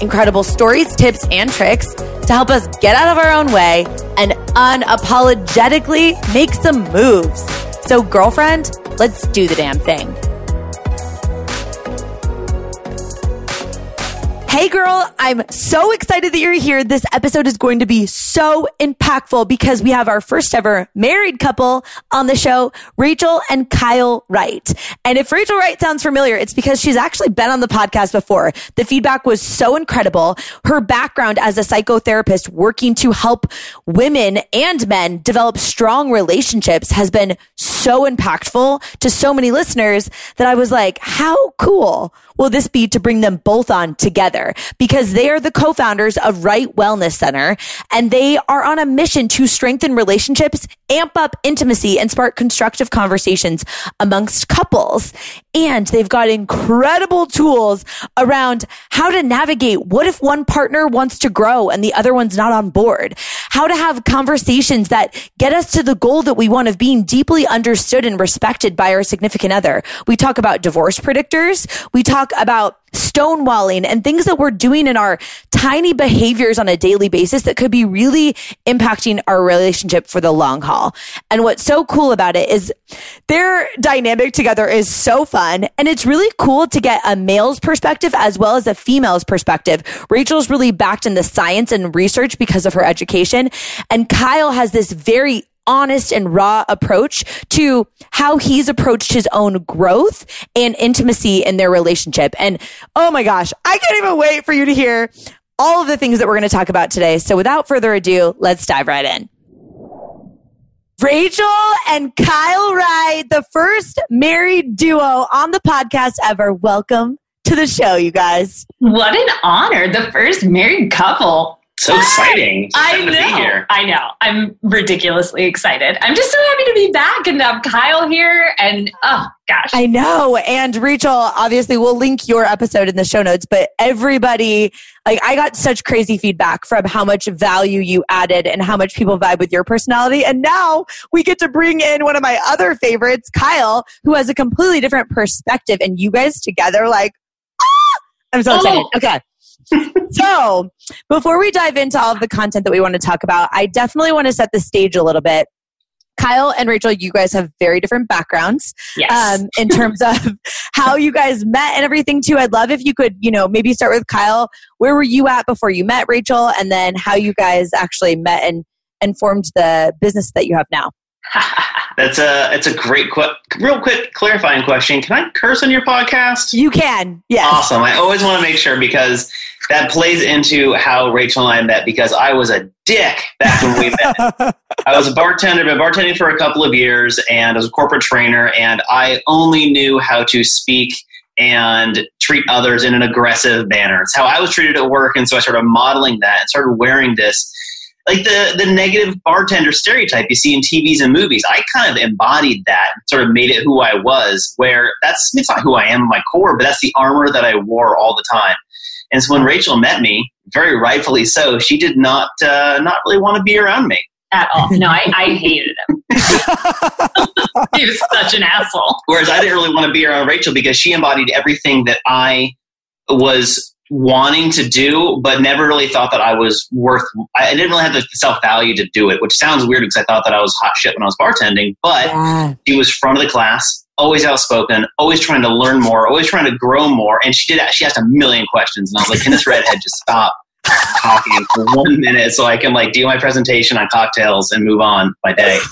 incredible stories, tips, and tricks to help us get out of our own way and unapologetically make some moves. So, girlfriend, let's do the damn thing. Hey girl, I'm so excited that you're here. This episode is going to be so impactful because we have our first ever married couple on the show, Rachel and Kyle Wright. And if Rachel Wright sounds familiar, it's because she's actually been on the podcast before. The feedback was so incredible. Her background as a psychotherapist working to help women and men develop strong relationships has been so impactful to so many listeners that I was like, how cool will this be to bring them both on together? Because they are the co-founders of Wright Wellness Center and they are on a mission to strengthen relationships, amp up intimacy and spark constructive conversations amongst couples. And they've got incredible tools around how to navigate. What if one partner wants to grow and the other one's not on board? How to have conversations that get us to the goal that we want of being deeply understood and respected by our significant other. We talk about divorce predictors. We talk about stonewalling and things that we're doing in our tiny behaviors on a daily basis that could be really impacting our relationship for the long haul. And what's so cool about it is their dynamic together is so fun. And it's really cool to get a male's perspective as well as a female's perspective. Rachel's really backed in the science and research because of her education. And Kyle has this very honest and raw approach to how he's approached his own growth and intimacy in their relationship. And oh my gosh, I can't even wait for you to hear all of the things that we're going to talk about today. So without further ado, let's dive right in. Rachel and Kyle Wright, the first married duo on the podcast ever. Welcome to the show, you guys. What an honor. The first married couple. So exciting. I know. I know. I'm ridiculously excited. I'm just so happy to be back and have Kyle here. And oh, gosh. I know. And Rachel, obviously, we'll link your episode in the show notes, but everybody, like, I got such crazy feedback from how much value you added and how much people vibe with your personality. And now we get to bring in one of my other favorites, Kyle, who has a completely different perspective. And you guys together, like, ah! I'm so excited. Oh. Okay so, before we dive into all of the content that we want to talk about, I definitely want to set the stage a little bit. Kyle and Rachel, you guys have very different backgrounds yes. um, in terms of how you guys met and everything too. I'd love if you could, you know, maybe start with Kyle. Where were you at before you met Rachel, and then how you guys actually met and and formed the business that you have now? That's a it's a great que- real quick clarifying question. Can I curse on your podcast? You can. Yes. Awesome. I always want to make sure because that plays into how Rachel and I met because I was a dick back when we met. I was a bartender, been bartending for a couple of years, and I was a corporate trainer, and I only knew how to speak and treat others in an aggressive manner. It's how I was treated at work, and so I started modeling that and started wearing this like the the negative bartender stereotype you see in TVs and movies. I kind of embodied that, sort of made it who I was. Where that's it's not who I am in my core, but that's the armor that I wore all the time. And so when Rachel met me, very rightfully so, she did not uh, not really want to be around me at all. No, I, I hated him. he was such an asshole. Whereas I didn't really want to be around Rachel because she embodied everything that I was wanting to do, but never really thought that I was worth. I didn't really have the self value to do it, which sounds weird because I thought that I was hot shit when I was bartending. But yeah. she was front of the class, always outspoken, always trying to learn more, always trying to grow more. And she did. She asked a million questions, and I was like, "Can this redhead just stop?" talking for one minute so I can like do my presentation on cocktails and move on my day.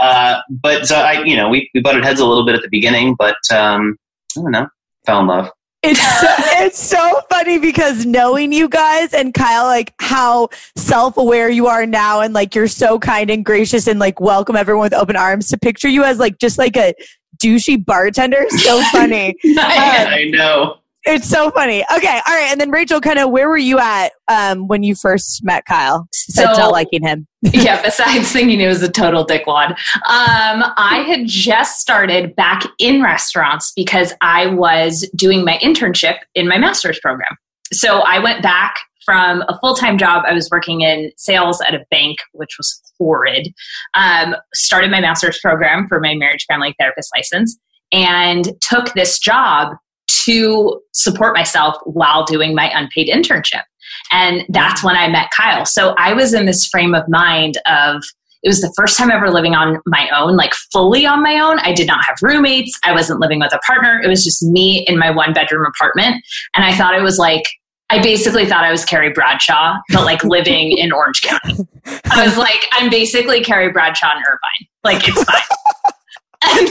Uh, but so I, you know, we, we butted heads a little bit at the beginning, but um, I don't know, fell in love. It's so, it's so funny because knowing you guys and Kyle, like how self aware you are now, and like you're so kind and gracious and like welcome everyone with open arms. To picture you as like just like a douchey bartender, so funny. I, um, I know It's so funny. Okay, all right. And then Rachel, kind of, where were you at um, when you first met Kyle? So- not liking him. yeah, besides thinking he was a total dickwad. Um, I had just started back in restaurants because I was doing my internship in my master's program. So I went back from a full time job. I was working in sales at a bank, which was horrid. Um, started my master's program for my marriage family therapist license and took this job to support myself while doing my unpaid internship. And that's when I met Kyle. So I was in this frame of mind of it was the first time ever living on my own, like fully on my own. I did not have roommates. I wasn't living with a partner. It was just me in my one bedroom apartment. And I thought it was like, I basically thought I was Carrie Bradshaw, but like living in Orange County. I was like, I'm basically Carrie Bradshaw in Irvine. Like, it's fine. And,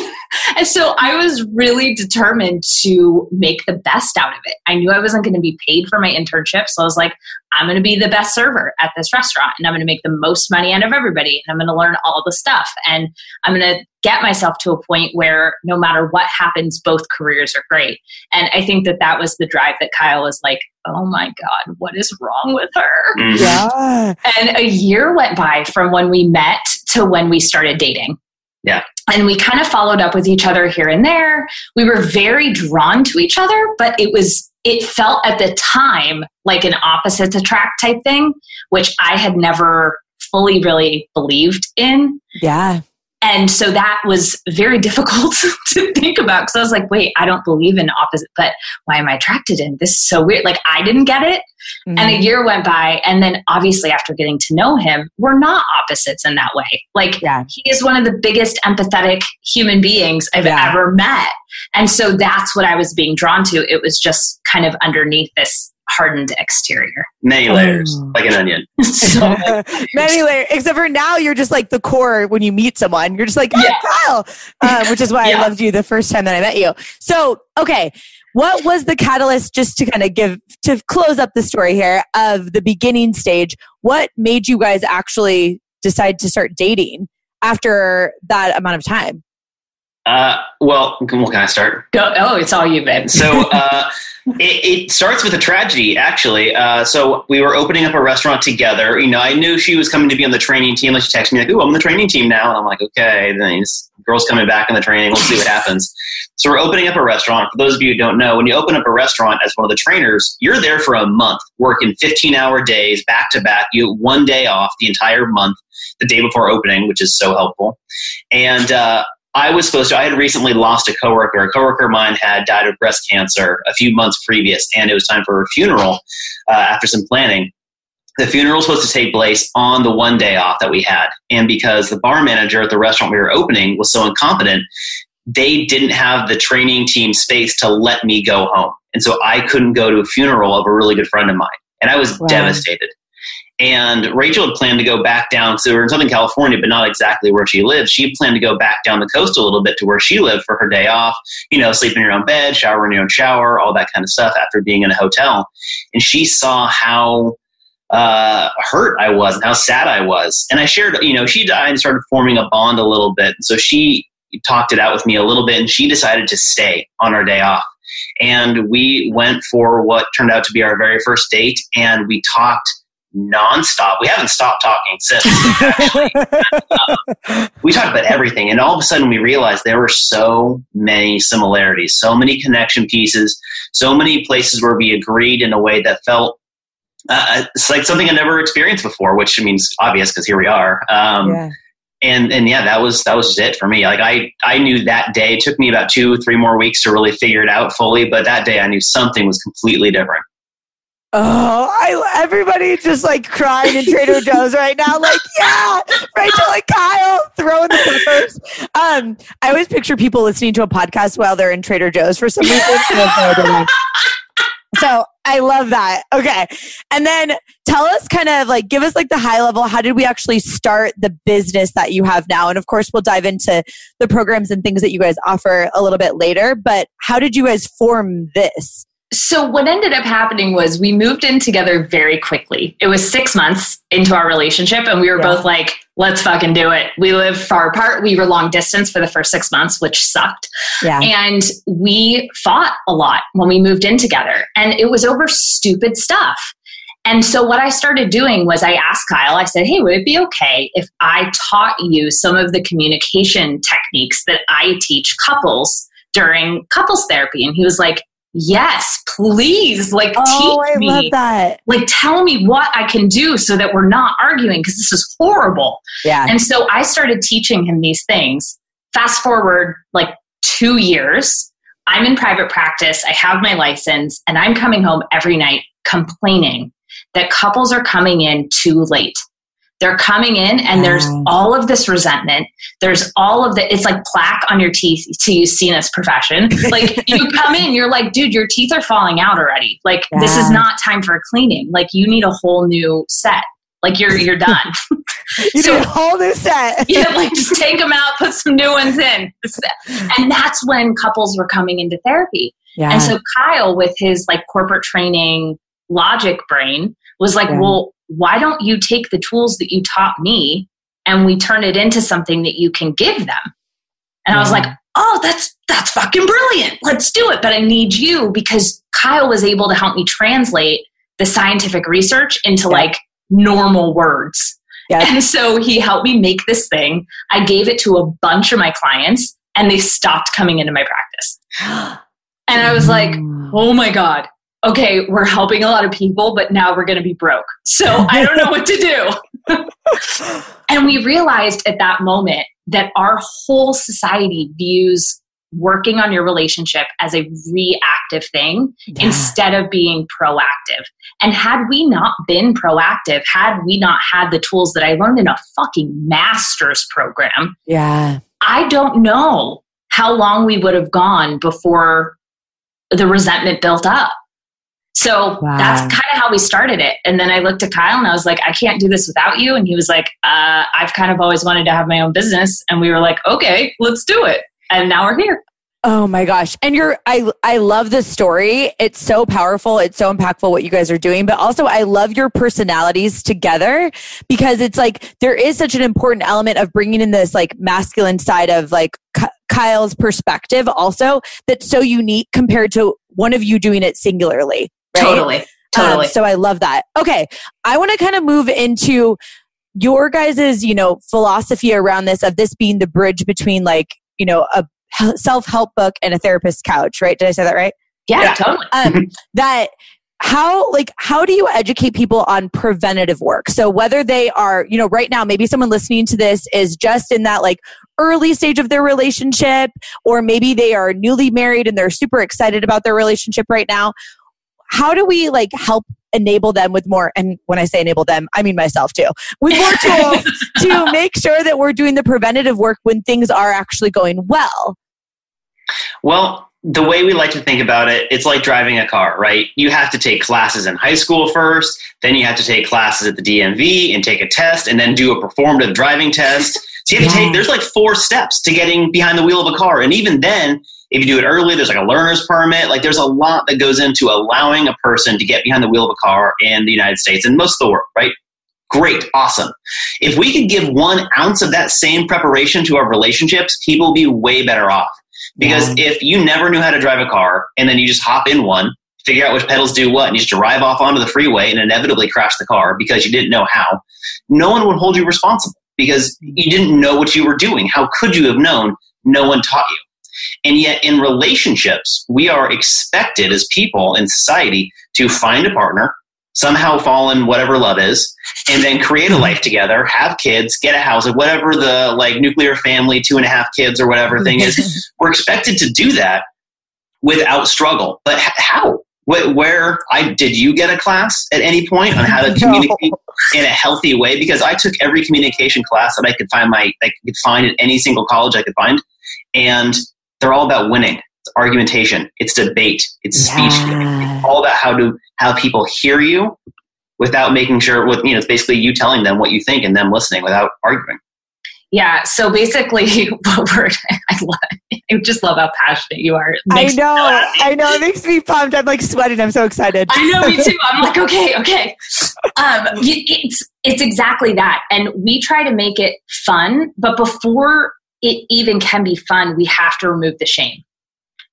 and so I was really determined to make the best out of it. I knew I wasn't going to be paid for my internship. So I was like, I'm going to be the best server at this restaurant and I'm going to make the most money out of everybody and I'm going to learn all the stuff. And I'm going to get myself to a point where no matter what happens, both careers are great. And I think that that was the drive that Kyle was like, oh my God, what is wrong with her? Mhm. Yeah. And a year went by from when we met to when we started dating. Yeah. And we kind of followed up with each other here and there. We were very drawn to each other, but it was, it felt at the time like an opposites attract type thing, which I had never fully really believed in. Yeah. And so that was very difficult to think about because I was like, wait, I don't believe in opposite, but why am I attracted in this? is so weird. Like I didn't get it. And Mm-hmm. a year went by, and then obviously after getting to know him, we're not opposites in that way. Like Yeah. he is one of the biggest empathetic human beings I've Yeah. ever met. And so that's what I was being drawn to. It was just kind of underneath this hardened exterior. Many layers, Oh. like an onion. so Many layers. Except for now, you're just like the core when you meet someone. You're just like, oh, Yeah. Kyle, uh, which is why Yeah. I loved you the first time that I met you. So, okay. What was the catalyst just to kind of give, to close up the story here of the beginning stage? What made you guys actually decide to start dating after that amount of time? Uh, well, can, well, can I start? go, oh, it's all you, babe. So uh, it, it starts with a tragedy, actually. Uh, so we were opening up a restaurant together. You know, I knew she was coming to be on the training team. Like she texted me, like, "Ooh, I'm on the training team now." And I'm like, "Okay." Then this girl's coming back on the training. We'll see what happens. So we're opening up a restaurant. For those of you who don't know, when you open up a restaurant as one of the trainers, you're there for a month, working 15 hour days back to back. You one day off the entire month, the day before opening, which is so helpful. And uh, I was supposed to. I had recently lost a coworker. A coworker of mine had died of breast cancer a few months previous, and it was time for her funeral. Uh, after some planning, the funeral was supposed to take place on the one day off that we had, and because the bar manager at the restaurant we were opening was so incompetent, they didn't have the training team space to let me go home, and so I couldn't go to a funeral of a really good friend of mine, and I was Wow. devastated. And Rachel had planned to go back down. So we're in Southern California, but not exactly where she lives. She planned to go back down the coast a little bit to where she lived for her day off. You know, sleep in your own bed, shower in your own shower, all that kind of stuff after being in a hotel. And she saw how uh, hurt I was and how sad I was. And I shared, you know, she died and started forming a bond a little bit. So she talked it out with me a little bit, and she decided to stay on our day off. And we went for what turned out to be our very first date, and we talked nonstop. We haven't stopped talking since. actually. Um, we talked about everything, and all of a sudden we realized there were so many similarities, so many connection pieces, so many places where we agreed in a way that felt uh, it's like something I never experienced before. Which I means obvious because here we are. Um, yeah. and and yeah, that was that was it for me. Like I I knew that day. It took me about two three more weeks to really figure it out fully, but that day I knew something was completely different. Oh, I everybody just like crying in Trader Joe's right now, like yeah, Rachel and Kyle throwing the peppers. Um, I always picture people listening to a podcast while they're in Trader Joe's for some reason. I have no idea why. so I love that. Okay, and then tell us kind of like give us like the high level. How did we actually start the business that you have now? And of course, we'll dive into the programs and things that you guys offer a little bit later. But how did you guys form this? So what ended up happening was we moved in together very quickly. It was six months into our relationship, and we were yeah. both like, "Let's fucking do it." We live far apart. We were long distance for the first six months, which sucked. Yeah. And we fought a lot when we moved in together, and it was over stupid stuff. And so what I started doing was I asked Kyle. I said, "Hey, would it be okay if I taught you some of the communication techniques that I teach couples?" during couples therapy and he was like yes, please, like oh, teach I me. Love that. Like tell me what I can do so that we're not arguing because this is horrible. Yeah. And so I started teaching him these things. Fast forward like two years, I'm in private practice, I have my license, and I'm coming home every night complaining that couples are coming in too late. They're coming in and there's all of this resentment. There's all of the, it's like plaque on your teeth to use Cena's profession. Like you come in, you're like, dude, your teeth are falling out already. Like yeah. this is not time for cleaning. Like you need a whole new set. Like you're, you're done. you so, need a whole new set. yeah, like just take them out, put some new ones in. And that's when couples were coming into therapy. Yeah. And so Kyle, with his like corporate training logic brain, was like, yeah. well, why don't you take the tools that you taught me and we turn it into something that you can give them? And. I was like, oh, that's that's fucking brilliant. Let's do it. But I need you because Kyle was able to help me translate the scientific research into yeah. like normal words. Yeah. And so he helped me make this thing. I gave it to a bunch of my clients and they stopped coming into my practice. And I was like, mm. oh my God, okay, we're helping a lot of people, but now we're going to be broke. So I don't know what to do. and we realized at that moment that our whole society views working on your relationship as a reactive thing yeah. instead of being proactive. And had we not been proactive, had we not had the tools that I learned in a fucking master's program, yeah. I don't know how long we would have gone before the resentment built up. So wow. that's kind of how we started it. And then I looked at Kyle and I was like, I can't do this without you. And he was like, uh, I've kind of always wanted to have my own business. And we were like, okay, let's do it. And now we're here. Oh my gosh. And you're I I love this story. It's so powerful. It's so impactful what you guys are doing, but also I love your personalities together because it's like there is such an important element of bringing in this like masculine side of like Kyle's perspective also that's so unique compared to one of you doing it singularly. Right? Totally. Totally. Um, so I love that. Okay. I want to kind of move into your guys's, you know, philosophy around this of this being the bridge between like, you know, a self-help book and a therapist's couch, right? Did I say that right? Yeah, yeah. totally. Um, that how like how do you educate people on preventative work so whether they are you know right now maybe someone listening to this is just in that like early stage of their relationship or maybe they are newly married and they're super excited about their relationship right now how do we like help enable them with more and when i say enable them i mean myself too with more tools to make sure that we're doing the preventative work when things are actually going well well the way we like to think about it, it's like driving a car, right? You have to take classes in high school first, then you have to take classes at the DMV and take a test, and then do a performative driving test. So you have to take, there's like four steps to getting behind the wheel of a car. And even then, if you do it early, there's like a learner's permit. Like there's a lot that goes into allowing a person to get behind the wheel of a car in the United States and most of the world, right? Great, awesome. If we could give one ounce of that same preparation to our relationships, people will be way better off. Because yeah. if you never knew how to drive a car and then you just hop in one, figure out which pedals do what, and you just drive off onto the freeway and inevitably crash the car because you didn't know how, no one would hold you responsible because mm-hmm. you didn't know what you were doing. How could you have known? No one taught you. And yet, in relationships, we are expected as people in society to find a partner, somehow fall in whatever love is, and then create a life together, have kids, get a house, whatever the like nuclear family, two and a half kids or whatever thing is. We're expected to do that without struggle. But how? Where I did you get a class at any point on how to communicate in a healthy way? Because I took every communication class that I could find my I could find at any single college I could find, and they're all about winning. It's argumentation. It's debate. It's yeah. speech. It's all about how to how people hear you without making sure with you know it's basically you telling them what you think and them listening without arguing. Yeah. So basically, what we're, I, love, I just love how passionate you are. I know. I know. It makes me pumped. I'm like sweating. I'm so excited. I know. Me too. I'm like, okay, okay. Um, it's it's exactly that, and we try to make it fun. But before it even can be fun, we have to remove the shame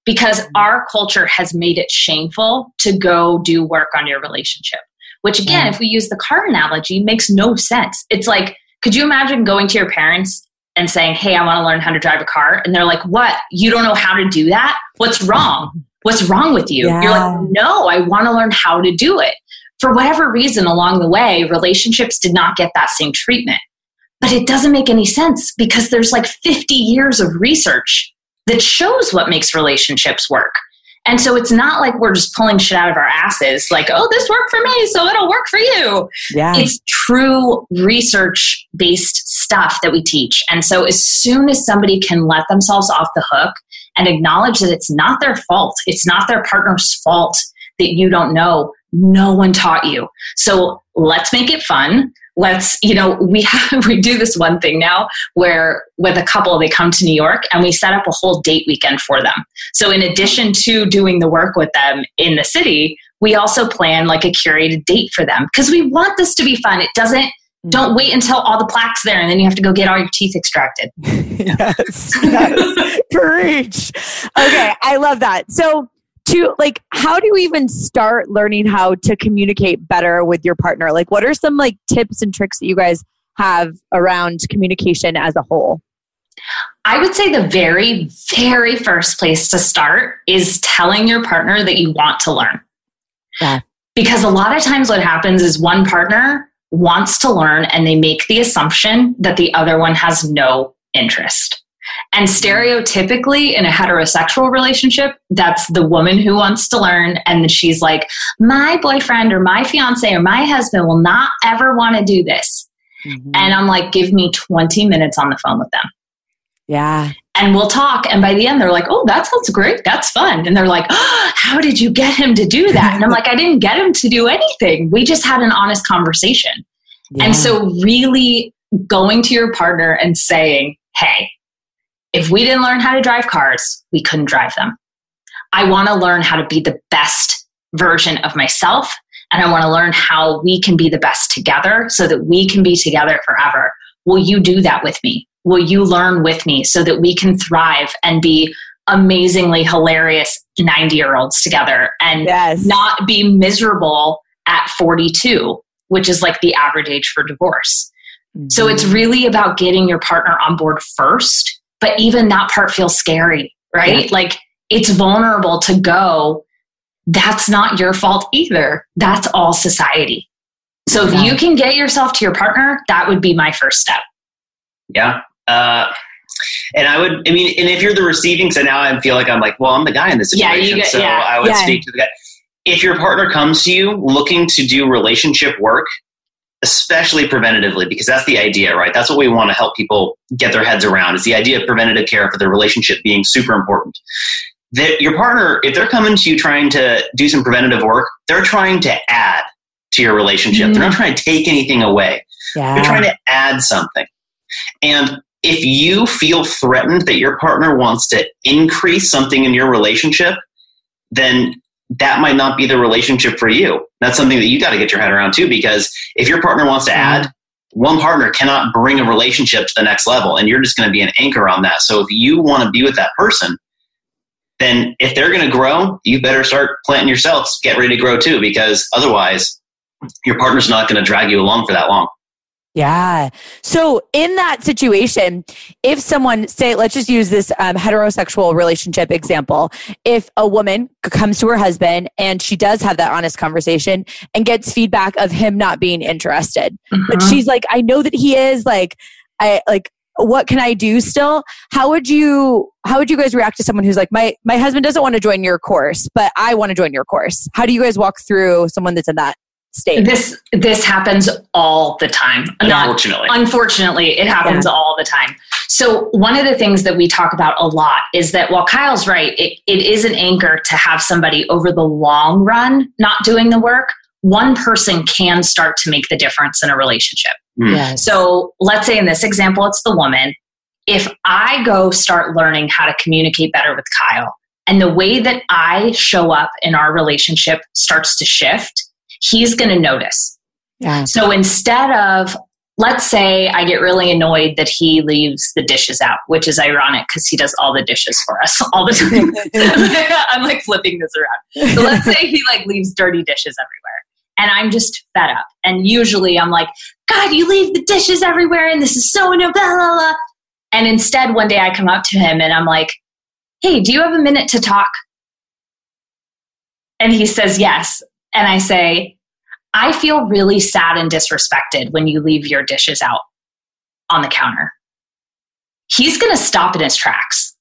because mm-hmm. our culture has made it shameful to go do work on your relationship. Which again, mm-hmm. if we use the car analogy, makes no sense. It's like could you imagine going to your parents and saying, Hey, I want to learn how to drive a car? And they're like, What? You don't know how to do that? What's wrong? What's wrong with you? Yeah. You're like, No, I want to learn how to do it. For whatever reason along the way, relationships did not get that same treatment. But it doesn't make any sense because there's like 50 years of research that shows what makes relationships work. And so it's not like we're just pulling shit out of our asses, like, oh, this worked for me, so it'll work for you. Yeah. It's true research based stuff that we teach. And so as soon as somebody can let themselves off the hook and acknowledge that it's not their fault, it's not their partner's fault that you don't know, no one taught you. So let's make it fun let's you know we have we do this one thing now where with a couple they come to new york and we set up a whole date weekend for them. So in addition to doing the work with them in the city we also plan like a curated date for them. Because we want this to be fun. It doesn't don't wait until all the plaques there and then you have to go get all your teeth extracted. Yes, yes. preach. Okay i love that. So to like how do you even start learning how to communicate better with your partner like what are some like tips and tricks that you guys have around communication as a whole I would say the very, very first place to start is telling your partner that you want to learn. Yeah. Because a lot of times what happens is one partner wants to learn and they make the assumption that the other one has no interest. And stereotypically, in a heterosexual relationship, that's the woman who wants to learn. And she's like, my boyfriend or my fiance or my husband will not ever want to do this. Mm-hmm. And I'm like, give me 20 minutes on the phone with them. Yeah. And we'll talk. And by the end, they're like, oh, that sounds great. That's fun. And they're like, oh, how did you get him to do that? And I'm like, I didn't get him to do anything. We just had an honest conversation. Yeah. And so, really going to your partner and saying, hey, if we didn't learn how to drive cars, we couldn't drive them. I want to learn how to be the best version of myself. And I want to learn how we can be the best together so that we can be together forever. Will you do that with me? Will you learn with me so that we can thrive and be amazingly hilarious 90 year olds together and yes. not be miserable at 42, which is like the average age for divorce? Mm-hmm. So it's really about getting your partner on board first but even that part feels scary, right? Yeah. Like it's vulnerable to go, that's not your fault either. That's all society. So yeah. if you can get yourself to your partner, that would be my first step. Yeah. Uh, and I would, I mean, and if you're the receiving, so now I feel like I'm like, well, I'm the guy in this situation. Yeah, you get, so yeah. I would yeah. speak to the guy. If your partner comes to you looking to do relationship work, especially preventatively, because that's the idea, right? That's what we want to help people get their heads around is the idea of preventative care for their relationship being super important. That your partner, if they're coming to you trying to do some preventative work, they're trying to add to your relationship. Mm. They're not mm. trying to take anything away. Yeah. They're trying to add something. And if you feel threatened that your partner wants to increase something in your relationship, then that might not be the relationship for you. That's something that you got to get your head around too, because if your partner wants to mm-hmm. add, one partner cannot bring a relationship to the next level, and you're just going to be an anchor on that. So if you want to be with that person, then if they're going to grow, you better start planting yourself, get ready to grow too, because otherwise, your partner's not going to drag you along for that long. Yeah. So in that situation, if someone say, let's just use this um, heterosexual relationship example. If a woman comes to her husband and she does have that honest conversation and gets feedback of him not being interested, mm-hmm. but she's like, I know that he is like, I like, what can I do still? How would you, how would you guys react to someone who's like, my, my husband doesn't want to join your course, but I want to join your course? How do you guys walk through someone that's in that state. This this happens all the time. Unfortunately. Not, unfortunately, it happens yeah. all the time. So one of the things that we talk about a lot is that while Kyle's right, it, it is an anchor to have somebody over the long run not doing the work. one person can start to make the difference in a relationship. Mm. Yes. So let's say in this example, it's the woman. If I go start learning how to communicate better with Kyle, and the way that I show up in our relationship starts to shift, he's going to notice. yeah. So instead of, let's say I get really annoyed that he leaves the dishes out, which is ironic because he does all the dishes for us all the time. I'm like flipping this around. So let's say he like leaves dirty dishes everywhere. And I'm just fed up. And usually I'm like, God, you leave the dishes everywhere and this is so no blah, blah, blah. And instead, one day I come up to him and I'm like, Hey, do you have a minute to talk? And he says, Yes. And I say, I feel really sad and disrespected when you leave your dishes out on the counter. He's going to stop in his tracks.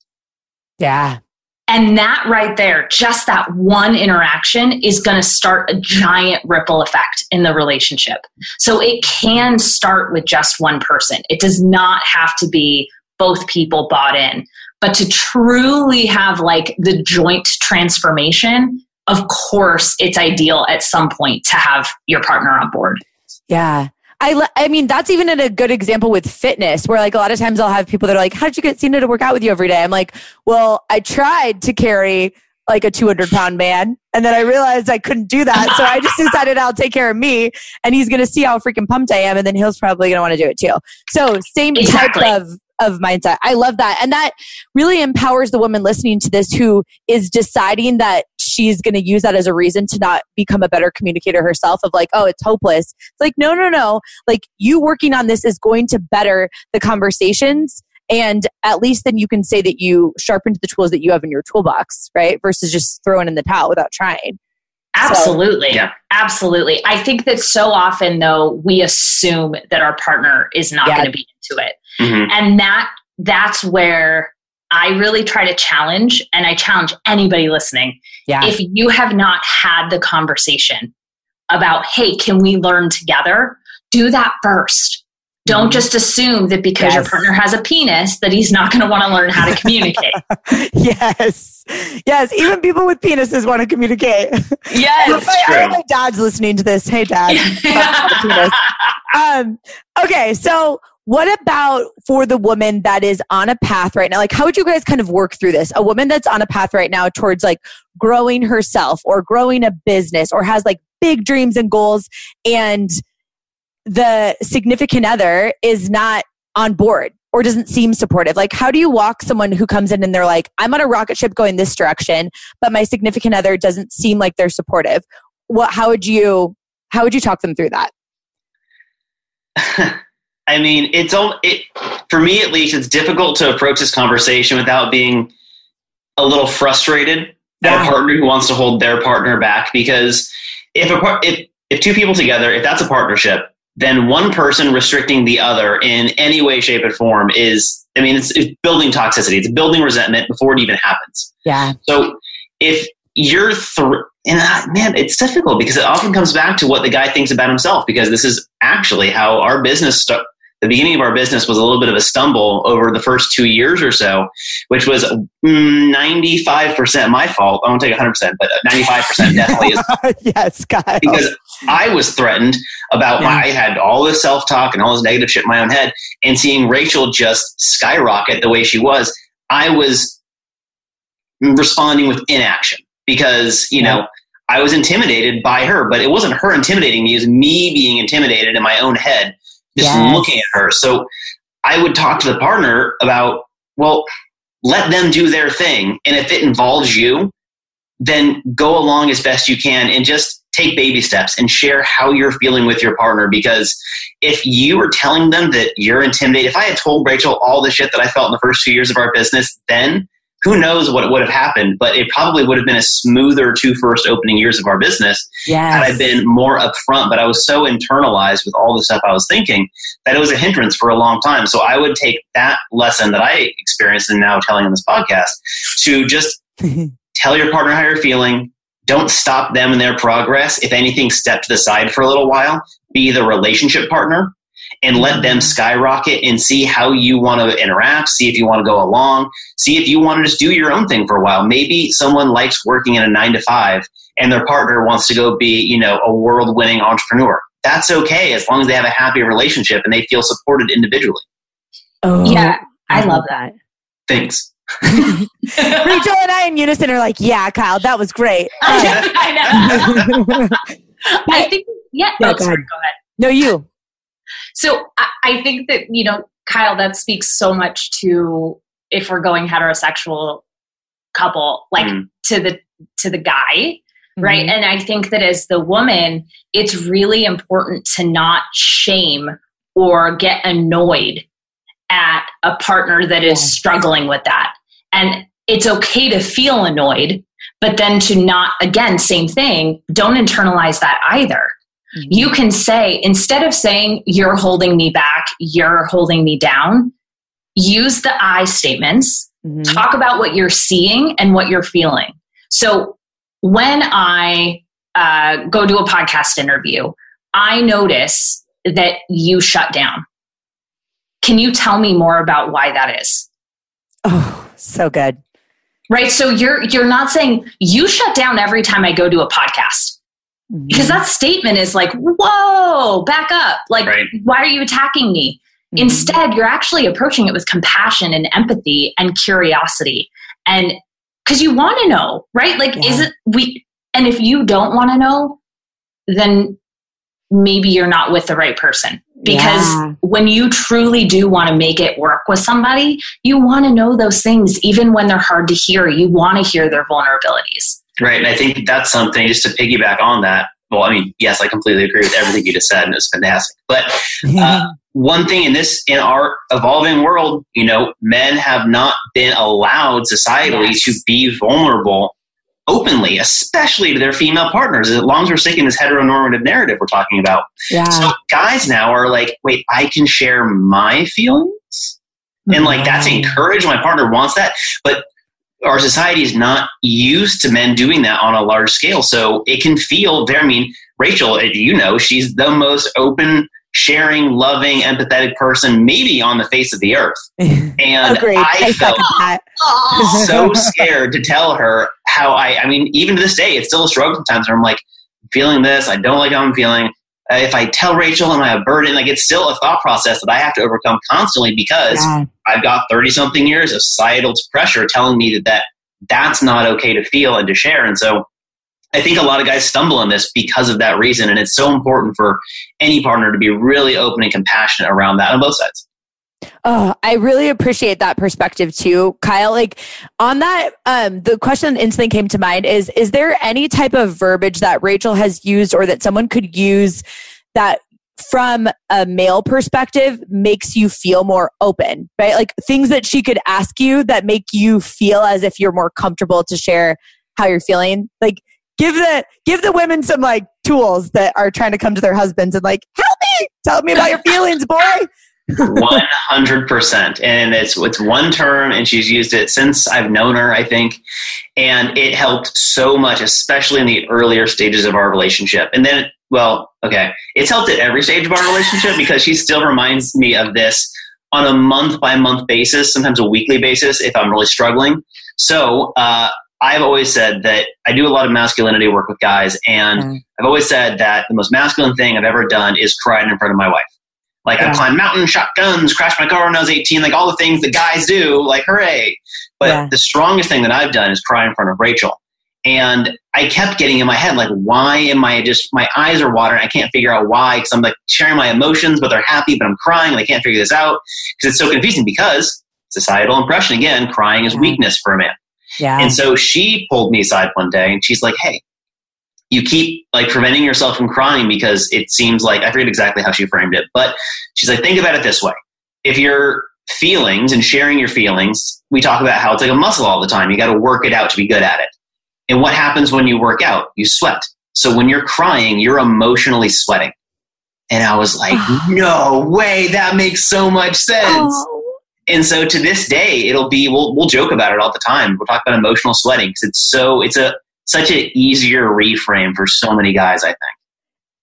Yeah. And that right there, just that one interaction is going to start a giant ripple effect in the relationship. So it can start with just one person. It does not have to be both people bought in. But to truly have like the joint transformation, of course, it's ideal at some point to have your partner on board. Yeah. I, I mean, that's even in a good example with fitness, where like a lot of times I'll have people that are like, How did you get Cena to work out with you every day? I'm like, Well, I tried to carry like a 200 pound man, and then I realized I couldn't do that. So I just decided I'll take care of me, and he's going to see how freaking pumped I am, and then he's probably going to want to do it too. So, same Exactly. type of of mindset. I love that. And that really empowers the woman listening to this who is deciding that she's going to use that as a reason to not become a better communicator herself of like, oh, it's hopeless. It's like, no, no, no. Like you working on this is going to better the conversations. And at least then you can say that you sharpened the tools that you have in your toolbox, right? Versus just throwing in the towel without trying. Absolutely. Yeah. Absolutely. I think that so often, though, we assume that our partner is not Yeah. going to be into it. Mhm. And that that's where I really try to challenge, and I challenge anybody listening. Yeah. If you have not had the conversation about, hey, can we learn together? Do that first. Don't Mhm. just assume that because your partner has a penis that he's not going to want to learn how to communicate. yes. Yes. Even people with penises want to communicate. yes. I, I true. hope my dad's listening to this. Hey, dad. um, okay, so what about for the woman that is on a path right now? Like, how would you guys kind of work through this? A woman that's on a path right now towards like growing herself or growing a business or has like big dreams and goals, and the significant other is not on board or doesn't seem supportive. Like, how do you walk someone who comes in and they're like, I'm on a rocket ship going this direction, but my significant other doesn't seem like they're supportive? What, how would you, how would you talk them through that? I mean, it's all it for me at least. It's difficult to approach this conversation without being a little frustrated at a partner who wants to hold their partner back. Because if a if if two people together, if that's a partnership, then one person restricting the other in any way, shape, or form is. I mean, it's, it's building toxicity. It's building resentment before it even happens. Yeah. So if you're thr and uh, man, it's difficult because it often comes back to what the guy thinks about himself. Because this is actually how our business stu- The beginning of our business was a little bit of a stumble over the first two years or so, which was mm, ninety five percent my fault. I won't take hundred percent, but ninety five percent definitely is yes, Kyle. because I was threatened about Yeah. I had all this self talk and all this negative shit in my own head, and seeing Rachel just skyrocket the way she was, I was responding with inaction because you know I was intimidated by her, but it wasn't her intimidating me; it was me being intimidated in my own head, just Yes. looking at her. So I would talk to the partner about, well, let them do their thing, and if it involves you, then go along as best you can and just take baby steps and share how you're feeling with your partner because if you were telling them that you're intimidated if i had told rachel all the shit that i felt in the first two years of our business then who knows what would have happened but it probably would have been a smoother two first opening years of our business yes. had i been more upfront but i was so internalized with all the stuff i was thinking that it was a hindrance for a long time so i would take that lesson that i experienced and now telling on this podcast to just tell your partner how you're feeling. Don't stop them in their progress. If anything, step to the side for a little while. Be the relationship partner and let them skyrocket and see how you want to interact. See if you want to go along. See if you want to just do your own thing for a while. Maybe someone likes working in a nine to five and their partner wants to go be, you know, a world winning entrepreneur. That's okay as long as they have a happy relationship and they feel supported individually. Oh, yeah, I, love that. Thanks. Rachel and I in unison are like, yeah, Kyle, that was great. I know. I think, yeah. yeah oh, go, sorry, ahead. go ahead. No, you. So I, I think that, you know, Kyle, that speaks so much to if we're going heterosexual couple, like mm. to the to the guy, mm-hmm. right? And I think that as the woman, it's really important to not shame or get annoyed at a partner that is struggling with that. And it's okay to feel annoyed, but then to not, again, same thing, don't internalize that either. Mm-hmm. You can say, instead of saying, you're holding me back, you're holding me down, use the I statements, mm-hmm. talk about what you're seeing and what you're feeling. So when I uh, go to a podcast interview, I notice that you shut down. Can you tell me more about why that is? Oh, so good. Right. So you're you're not saying you shut down every time I go to a podcast. Mm-hmm. Because that statement is like, whoa, back up. Like, right. why are you attacking me? Mm-hmm. Instead, you're actually approaching it with compassion and empathy and curiosity. And because you want to know, right? Like, yeah. is it we, and if you don't want to know, then maybe you're not with the right person. Because yeah. when you truly do want to make it work with somebody, you want to know those things, even when they're hard to hear. You want to hear their vulnerabilities. Right. And I think that's something just to piggyback on that. Well, I mean, yes, I completely agree with everything you just said, and it's fantastic. But uh, one thing in this in our evolving world you know men have not been allowed societally yes. to be vulnerable openly especially to their female partners as long as we're sticking this heteronormative narrative we're talking about yeah. so guys now are like wait i can share my feelings mm-hmm. and like that's mm-hmm. encouraged my partner wants that but our society is not used to men doing that on a large scale so it can feel very i mean rachel uh, you know she's the most open sharing, loving, empathetic person maybe on the face of the earth. And I, I felt so scared to tell her how I, I mean, even to this day, it's still a struggle sometimes where I'm like, feeling this, I don't like how I'm feeling. If I tell Rachel am I a burden, like it's still a thought process that I have to overcome constantly because yeah. I've got 30 something years of societal pressure telling me that, that that's not okay to feel and to share. And so I think a lot of guys stumble on this because of that reason. And it's so important for any partner to be really open and compassionate around that on both sides. Oh, I really appreciate that perspective too, Kyle. Like on that, um, the question that instantly came to mind is, is there any type of verbiage that Rachel has used or that someone could use that from a male perspective makes you feel more open, right? Like things that she could ask you that make you feel as if you're more comfortable to share how you're feeling. Like give the give the women some like tools that are trying to come to their husbands and like help me tell me about your feelings boy 100% and it's it's one term and she's used it since I've known her I think. And it helped so much especially in the earlier stages of our relationship. And then well okay. It's helped at every stage of our relationship because she still reminds me of this on a month by month basis sometimes a weekly basis if I'm really struggling. So uh, I've always said that I do a lot of masculinity work with guys, and mm. I've always said that the most masculine thing I've ever done is cried in front of my wife. Like yeah. I've climbed mountains, shot guns, crashed my car when I was 18, like all the things that guys do, like hooray. But yeah. the strongest thing that I've done is cry in front of Rachel. And I kept getting in my head, like, why am I just, my eyes are watering. I can't figure out why, because I'm like sharing my emotions, but they're happy, but I'm crying and I can't figure this out. Because it's so confusing because societal impression, again, crying is weakness for a man. Yeah. And so she pulled me aside one day and she's like, Hey, you keep like preventing yourself from crying because it seems like I forget exactly how she framed it, but she's like, think about it this way. If your feelings and sharing your feelings, we talk about how it's like a muscle all the time. You got to work it out to be good at it. And what happens when you work out? You sweat. So when you're crying, you're emotionally sweating. And I was like, no way, that makes so much sense. Oh. And so to this day, it'll be we'll we'll joke about it all the time. We'll talk about emotional sweating because it's so it's a such an easier reframe for so many guys. I think.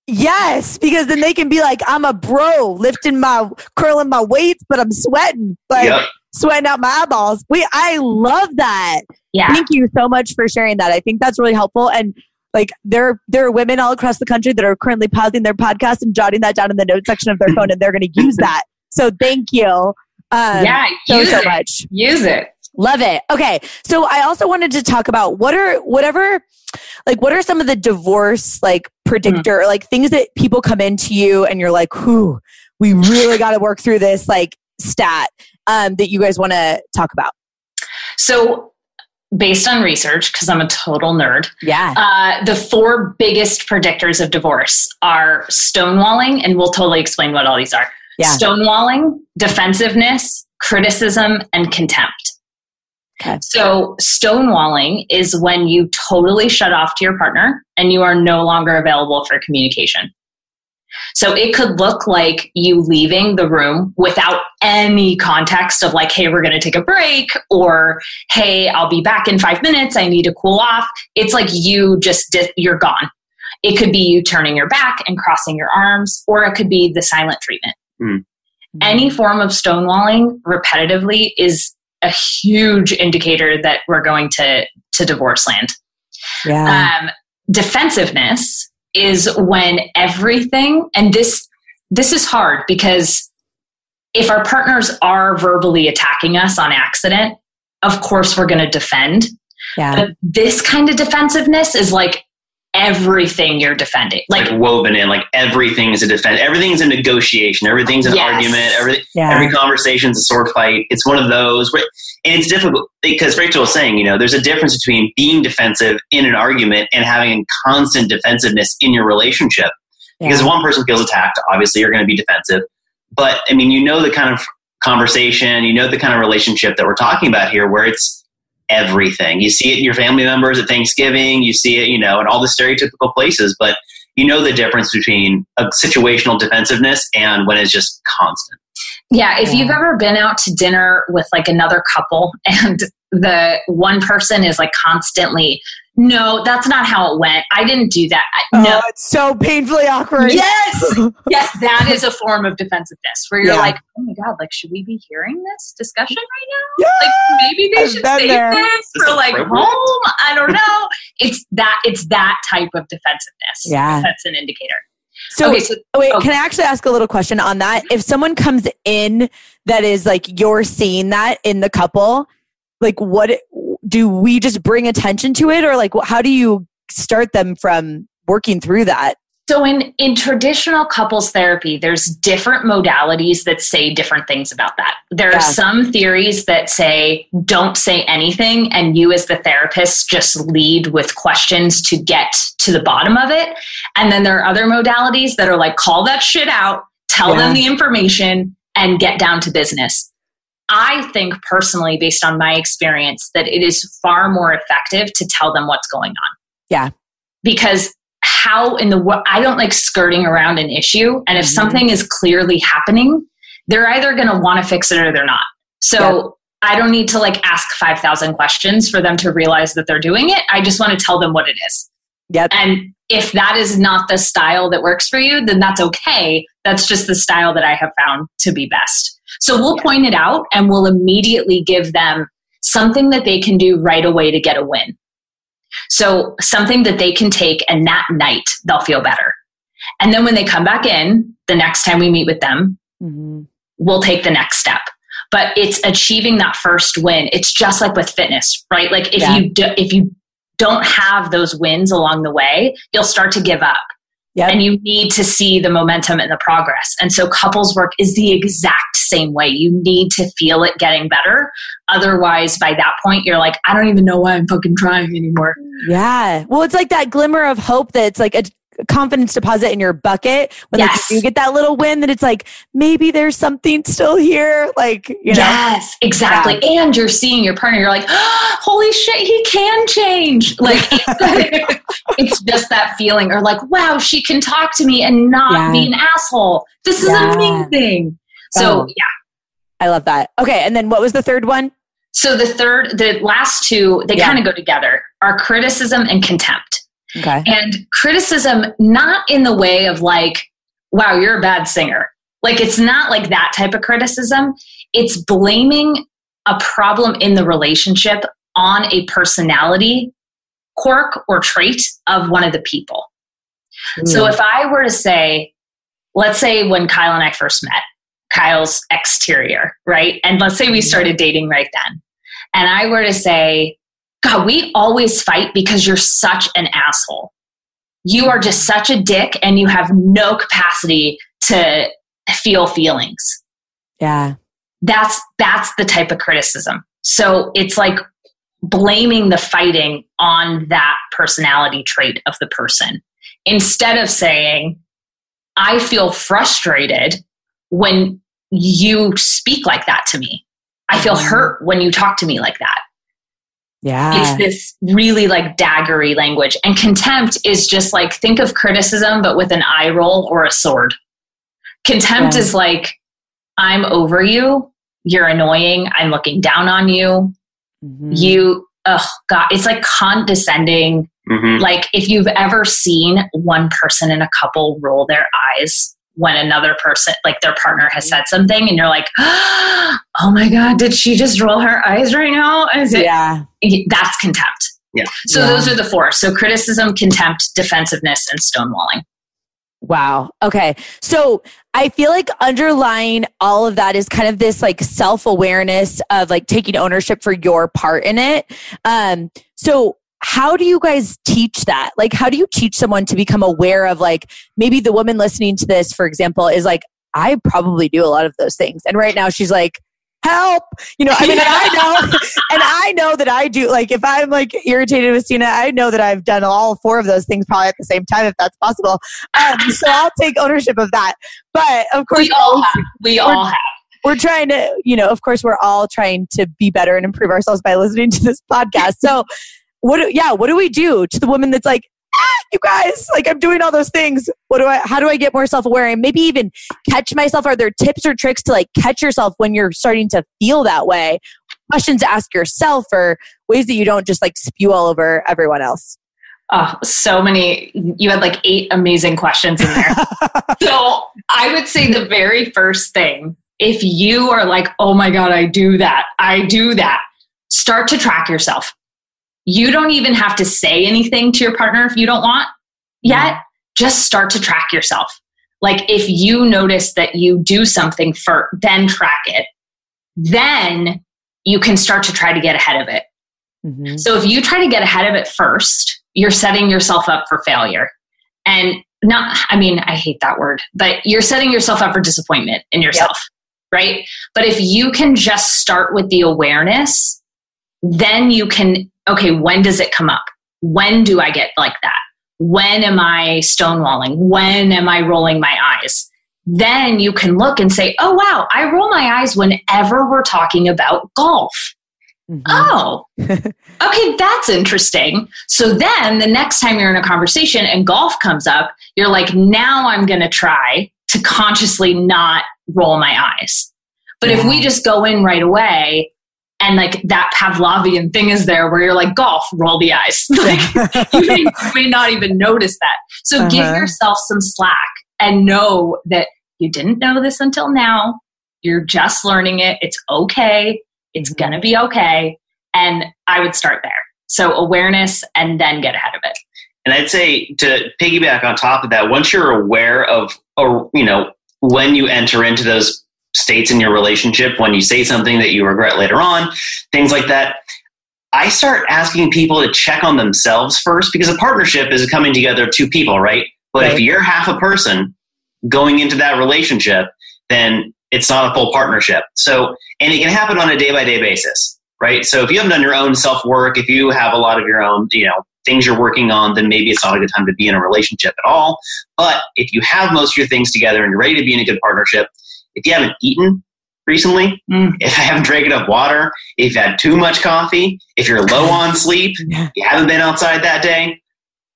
Yes, because then they can be like, I'm a bro lifting my curling my weights, but I'm sweating, like yep. sweating out my eyeballs. We I love that. Yeah. Thank you so much for sharing that. I think that's really helpful. And like there there are women all across the country that are currently pausing their podcast and jotting that down in the note section of their phone, and they're going to use that. So thank you. Um, yeah, so use so it. much. Use it. Love it. Okay. So I also wanted to talk about what are whatever like what are some of the divorce like predictor like things that people come into you and you're like, whew, we really got to work through this like stat um, that you guys want to talk about. So, based on research, because I'm a total nerd, Yeah. uh, the four biggest predictors of divorce are stonewalling, and we'll totally explain what all these are Yeah. stonewalling, defensiveness, criticism, and contempt. Okay. So, stonewalling is when you totally shut off to your partner and you are no longer available for communication. So, it could look like you leaving the room without any context of, like, hey, we're going to take a break, or hey, I'll be back in five minutes. I need to cool off. It's like you just, di- you're gone. It could be you turning your back and crossing your arms, or it could be the silent treatment. Hmm. Any form of stonewalling repetitively is a huge indicator that we're going to, to divorce land. yeah. Um, defensiveness is when everything, and this this is hard because if our partners are verbally attacking us on accident, of course we're going to defend. yeah. But this kind of defensiveness is like everything you're defending. like, Like woven in like everything is a defense everything's a negotiation everything's an Yes. argument every, Yeah. every conversation's a sword fight it's one of those where, and it's difficult because rachel was saying you know there's a difference between being defensive in an argument and having constant defensiveness in your relationship because if one person feels attacked obviously you're going to be defensive but i mean you know the kind of conversation you know the kind of relationship that we're talking about here where it's everything. You see it in your family members at thanksgiving you see it you know in all the stereotypical places but you know the difference between a situational defensiveness and when it's just constant. Yeah, if you've ever been out to dinner with like another couple and the one person is like constantly, no, that's not how it went. I didn't do that. I, Oh, no. it's so painfully awkward. Yes. yes, that is a form of defensiveness where you're Yeah. like, oh my God, like, should we be hearing this discussion right now? Yeah. Like, maybe they I've should been save there. this Is for like home. I don't know. It's that, it's that type of defensiveness. Yeah. That's an indicator. So, okay, so wait, oh. can I actually ask a little question on that? If someone comes in that is like you're seeing that in the couple, like what do we just bring attention to it or like how do you start them from working through that? So in in traditional couples therapy, there's different modalities that say different things about that. There Yeah. are some theories that say don't say anything and you as the therapist just lead with questions to get to the bottom of it. And then there are other modalities that are like call that shit out, tell Yeah. them the information and get down to business. I think personally based on my experience that it is far more effective to tell them what's going on. Yeah. Because how in the I don't like skirting around an issue. And if Mhm. something is clearly happening, they're either going to want to fix it or they're not. So I don't need to like ask 5,000 questions for them to realize that they're doing it. I just want to tell them what it is. Yep. And if that is not the style that works for you, then that's okay. That's just the style that I have found to be best. So we'll point it out and we'll immediately give them something that they can do right away to get a win. So something that they can take and that night they'll feel better. And then when they come back in, the next time we meet with them, Mhm. we'll take the next step. But it's achieving that first win. It's just like with fitness, right? Like if Yeah. you do, if you don't have those wins along the way, you'll start to give up. Yep. And you need to see the momentum and the progress. And so couples work is the exact same way. You need to feel it getting better. Otherwise, by that point, you're like, I don't even know why I'm fucking trying anymore. Yeah. Well, it's like that glimmer of hope that's like a confidence deposit in your bucket when like, you get that little win that it's like maybe there's something still here like you know Yes, exactly. And you're seeing your partner, you're like, holy shit, he can change. Like, it's, just that feeling, or like, wow, she can talk to me and not Yeah. be an asshole. This is Yeah. amazing. So, Oh. yeah. I love that. Okay, and then what was the third one? So, the third, the last two, they Yeah. kind of go together are criticism and contempt. Okay. And criticism, not in the way of like, wow, you're a bad singer. Like, it's not like that type of criticism. It's blaming a problem in the relationship on a personality quirk or trait of one of the people. Mm. So if I were to say, let's say when Kyle and I first met, Kyle's exterior, right? And let's say we started dating right then. And I were to say, God, we always fight because you're such an asshole. You are just such a dick and you have no capacity to feel feelings. Yeah. That's that's the type of criticism. So it's like blaming the fighting on that personality trait of the person instead of saying, I feel frustrated when you speak like that to me. I feel mm-hmm. hurt when you talk to me like that. Yeah. It's this really like daggery language. And contempt is just like think of criticism, but with an eye roll or a sword. Contempt yeah. is like, I'm over you. You're annoying. I'm looking down on you. Mm-hmm. You, oh God, it's like condescending. Mm-hmm. Like if you've ever seen one person in a couple roll their eyes when another person, like their partner, has said something, and you're like, "Oh my god, did she just roll her eyes right now?" Is it? Yeah, that's contempt. Yeah. So yeah. those are the four. So criticism, contempt, defensiveness, and stonewalling. Wow. Okay. So I feel like underlying all of that is kind of this like self awareness of like taking ownership for your part in it. Um, so how do you guys teach that? Like, how do you teach someone to become aware of like maybe the woman listening to this, for example, is like, I probably do a lot of those things. And right now she's like, help! You know i mean and i know and i know that i do like if i'm like irritated with Cena, i know that i've done all four of those things probably at the same time if that's possible. Um, so i'll take ownership of that. But of course we all have. We all have. we're trying to you know of course we're all trying to be better and improve ourselves by listening to this podcast. So what do, yeah what do we do to the woman that's like ah, you guys like i'm doing all those things what do i how do i get more self-aware and maybe even catch myself are there tips or tricks to like catch yourself when you're starting to feel that way questions to ask yourself or ways that you don't just like spew all over everyone else Oh, so many. You had like eight amazing questions in there. so I would say the very first thing, if you are like, oh my God, I do that, I do that, start to track yourself. You don't even have to say anything to your partner if you don't want yet. Just start to track yourself. Like if you notice that you do something for, then track it. Then you can start to try to get ahead of it. Mm-hmm. So if you try to get ahead of it first, you're setting yourself up for failure. And not, I mean, I hate that word, but you're setting yourself up for disappointment in yourself, yep. right? But if you can just start with the awareness, then you can okay, when does it come up? When do I get like that? When am I stonewalling? When am I rolling my eyes? Then you can look and say, oh, wow, I roll my eyes whenever we're talking about golf. Mm-hmm. Oh, okay, that's interesting. So then the next time you're in a conversation and golf comes up, you're like, now I'm going to try to consciously not roll my eyes. But yeah. if we just go in right away, and like that Pavlovian thing is there where you're like, golf, roll the eyes. like you, may, you, may, not even notice that. So uh-huh. give yourself some slack and know that you didn't know this until now. You're just learning it. It's okay. It's mm-hmm. going to be okay. And I would start there. So awareness and then get ahead of it. And I'd say to piggyback on top of that, once you're aware of, or, you know, when you enter into those states in your relationship when you say something that you regret later on, things like that. I start asking people to check on themselves first because a partnership is coming together of two people, right? But right. if you're half a person going into that relationship, then it's not a full partnership. So, and it can happen on a day by day basis, right? So if you haven't done your own self work, if you have a lot of your own, you know, things you're working on, then maybe it's not a good time to be in a relationship at all. But if you have most of your things together and you're ready to be in a good partnership, if you haven't eaten recently, mm. if you haven't drank enough water, if you've had too much coffee, if you're low on sleep, you haven't been outside that day,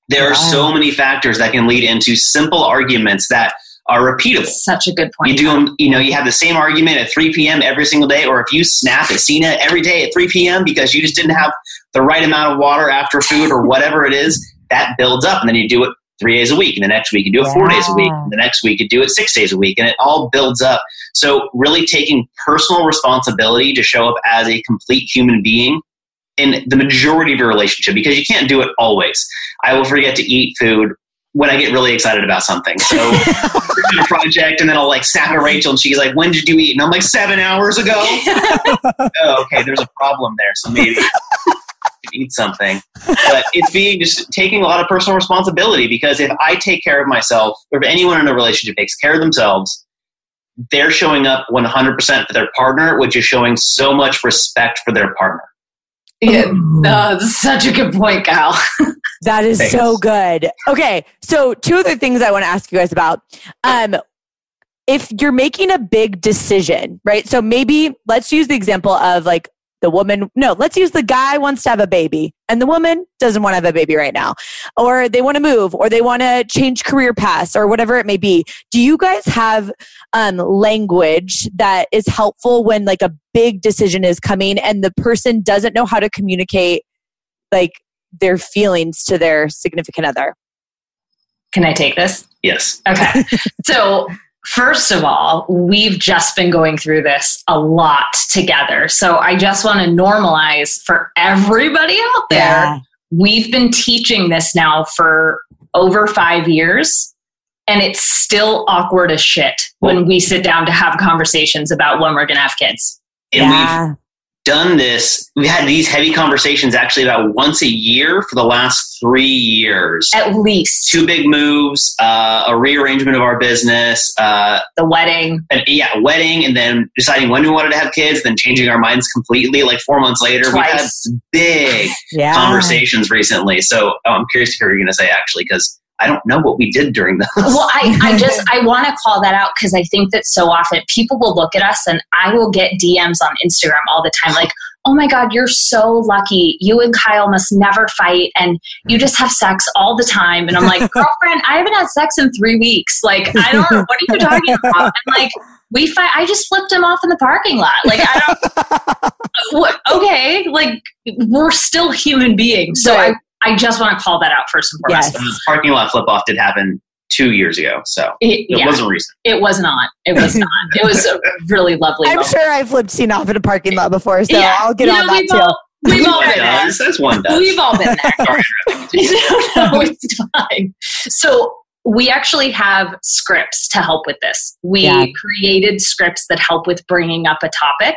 there are so many factors that can lead into simple arguments that are repeatable. Such a good point. You do them, you know, you have the same argument at 3 p.m. every single day, or if you snap at Cena every day at 3 p.m. because you just didn't have the right amount of water after food or whatever it is, that builds up, and then you do it three days a week, and the next week you do it four days a week, and the next week you do it six days a week, and it all builds up. So, really taking personal responsibility to show up as a complete human being in the majority of your relationship because you can't do it always. I will forget to eat food when I get really excited about something. So a project and then I'll like snap at Rachel and she's like, when did you eat? And I'm like, seven hours ago. oh, okay, there's a problem there. So maybe eat something. But it's being just taking a lot of personal responsibility because if I take care of myself or if anyone in a relationship takes care of themselves, they're showing up 100% for their partner, which is showing so much respect for their partner. Yeah, uh, such a good point, Kyle. that is Thanks. so good. Okay, so two other things I want to ask you guys about. Um, if you're making a big decision, right? So maybe let's use the example of like the woman, no, let's use the guy wants to have a baby and the woman doesn't want to have a baby right now, or they want to move, or they want to change career paths, or whatever it may be. Do you guys have um, language that is helpful when like a big decision is coming and the person doesn't know how to communicate like their feelings to their significant other? Can I take this? Yes. Okay. so First of all, we've just been going through this a lot together. So I just want to normalize for everybody out there. Yeah. We've been teaching this now for over five years, and it's still awkward as shit when we sit down to have conversations about when we're going to have kids. And yeah done this. We've had these heavy conversations actually about once a year for the last three years. At least. Two big moves, uh, a rearrangement of our business, uh, the wedding. And, yeah, wedding, and then deciding when we wanted to have kids, then changing our minds completely. Like four months later, Twice. we've had big yeah. conversations recently. So oh, I'm curious to hear what you're going to say actually, because I don't know what we did during those. Well, I, I just I want to call that out because I think that so often people will look at us and I will get DMs on Instagram all the time like, "Oh my god, you're so lucky. You and Kyle must never fight and you just have sex all the time." And I'm like, "Girlfriend, I haven't had sex in 3 weeks. Like, I don't know what are you talking about?" I'm like, "We fight I just flipped him off in the parking lot." Like, I don't okay, like we're still human beings. So right. I I just want to call that out first and foremost. Yes. The parking lot flip off did happen two years ago, so it, it yeah. wasn't recent. It was not. It was not. It was a really lovely. I'm moment. sure I've flipped Cena off in a parking lot before, so yeah. I'll get you on know, that too. All, we've all been there. That's one does. We've all been there. no, it's fine. So we actually have scripts to help with this. We yeah. created scripts that help with bringing up a topic.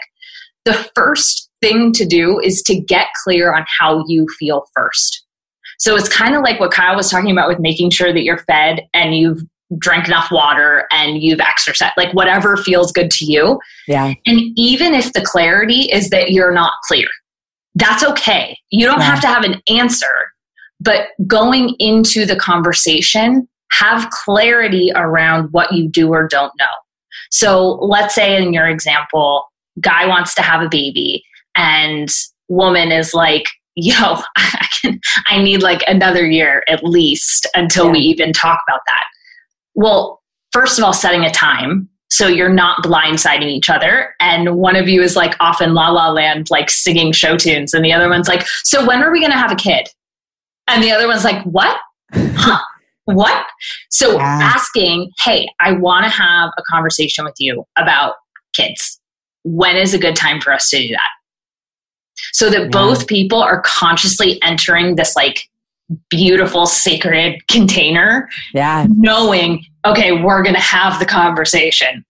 The first thing to do is to get clear on how you feel first. So it's kind of like what Kyle was talking about with making sure that you're fed and you've drank enough water and you've exercised, like whatever feels good to you. Yeah. And even if the clarity is that you're not clear, that's okay. You don't yeah. have to have an answer, but going into the conversation, have clarity around what you do or don't know. So let's say in your example, guy wants to have a baby and woman is like, yo, I can, I need like another year at least until yeah. we even talk about that. Well, first of all, setting a time so you're not blindsiding each other. And one of you is like off in La La Land, like singing show tunes, and the other one's like, so when are we going to have a kid? And the other one's like, what? Huh? what? So yeah. asking, hey, I want to have a conversation with you about kids. When is a good time for us to do that? So that yeah. both people are consciously entering this like beautiful sacred container yeah. knowing okay we're going to have the conversation.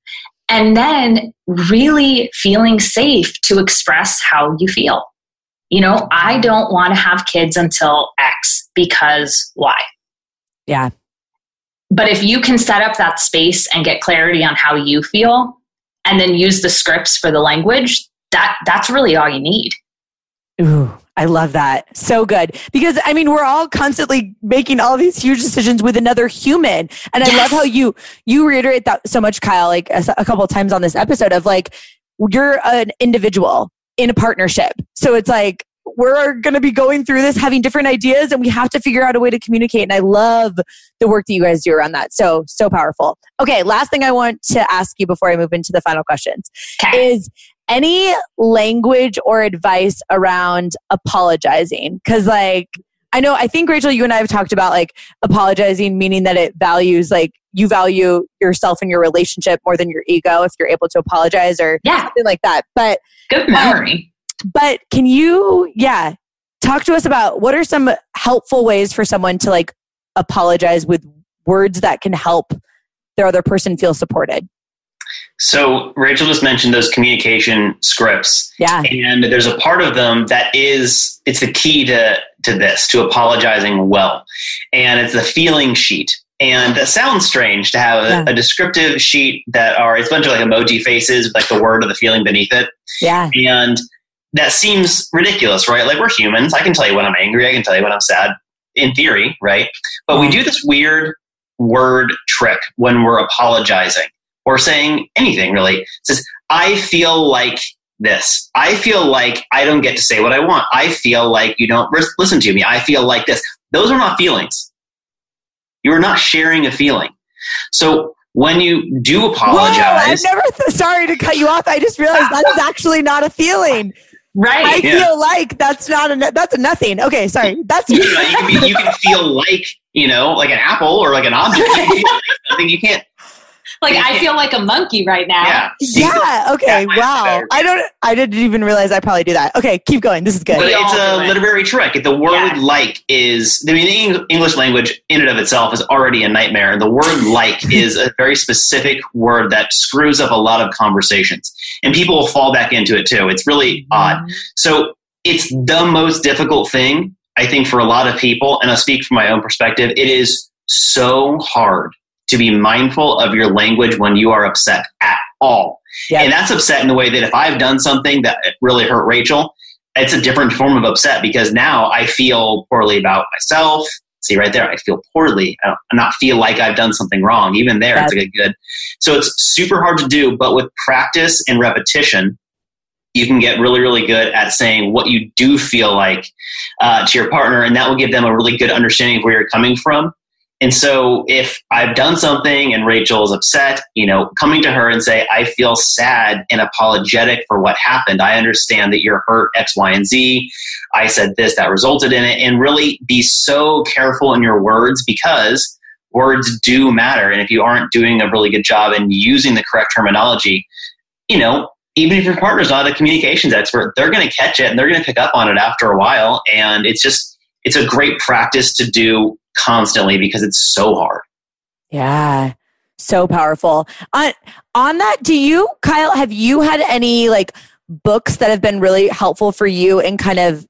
And then really feeling safe to express how you feel. You know i don't want to have kids until x because why yeah. But if you can set up that space and get clarity on how you feel and then use the scripts for the language that that's really all you need Ooh, I love that. So good. Because I mean, we're all constantly making all these huge decisions with another human. And I yes. love how you you reiterate that so much, Kyle, like a, a couple of times on this episode of like you're an individual in a partnership. So it's like we're going to be going through this having different ideas and we have to figure out a way to communicate and i love the work that you guys do around that so so powerful okay last thing i want to ask you before i move into the final questions is any language or advice around apologizing? Because, like, I know, I think Rachel, you and I have talked about like apologizing, meaning that it values like you value yourself and your relationship more than your ego if you're able to apologize or yeah. something like that. But good um, memory. But can you, yeah, talk to us about what are some helpful ways for someone to like apologize with words that can help their other person feel supported? So Rachel just mentioned those communication scripts. Yeah. And there's a part of them that is it's the key to to this, to apologizing well. And it's the feeling sheet. And that sounds strange to have a, Yeah. a descriptive sheet that are it's a bunch of like emoji faces like the word or the feeling beneath it. Yeah. And that seems ridiculous, right? Like we're humans. I can tell you when I'm angry. I can tell you when I'm sad, in theory, right? But we do this weird word trick when we're apologizing or saying anything really. It says, I feel like this. I feel like I don't get to say what I want. I feel like you don't listen to me. I feel like this. Those are not feelings. You are not sharing a feeling. So when you do Whoa, I've apologize, never, th- sorry to cut you off. I just realized that is actually not a feeling. I Right. Yeah. feel like that's not a, that's a nothing. Okay. Sorry. That's, you, know, you, can be, you can feel like you know, like an apple or like an object. You can feel like you can't. Like I feel like a monkey right now. Yeah. yeah. Okay. That might be Wow. I don't, I didn't even realize I probably do that. Okay. Keep going. This is good. But it's do a it. literary trick. The word Yeah. like is, I mean, the Eng- English language in and of itself is already a nightmare. And the word like is a very specific word that screws up a lot of conversations. And people will fall back into it too. It's really mm-hmm. odd. So it's the most difficult thing, I think, for a lot of people. And I'll speak from my own perspective. It is so hard to be mindful of your language when you are upset at all. And that's upset in the way that if I've done something that really hurt Rachel, it's a different form of upset because now I feel poorly about myself. See right there, I feel poorly. I don't not feel like I've done something wrong. Even there, it's like a good. So it's super hard to do, but with practice and repetition, you can get really, really good at saying what you do feel like uh, to your partner, and that will give them a really good understanding of where you're coming from. And so, if I've done something and Rachel is upset, you know, coming to her and say, I feel sad and apologetic for what happened. I understand that you're hurt X, Y, and Z. I said this, that resulted in it. And really be so careful in your words because words do matter. And if you aren't doing a really good job in using the correct terminology, you know, even if your partner's not a communications expert, they're going to catch it and they're going to pick up on it after a while. And it's just, it's a great practice to do constantly because it's so hard. Yeah. So powerful. On on that, do you, Kyle, have you had any like books that have been really helpful for you in kind of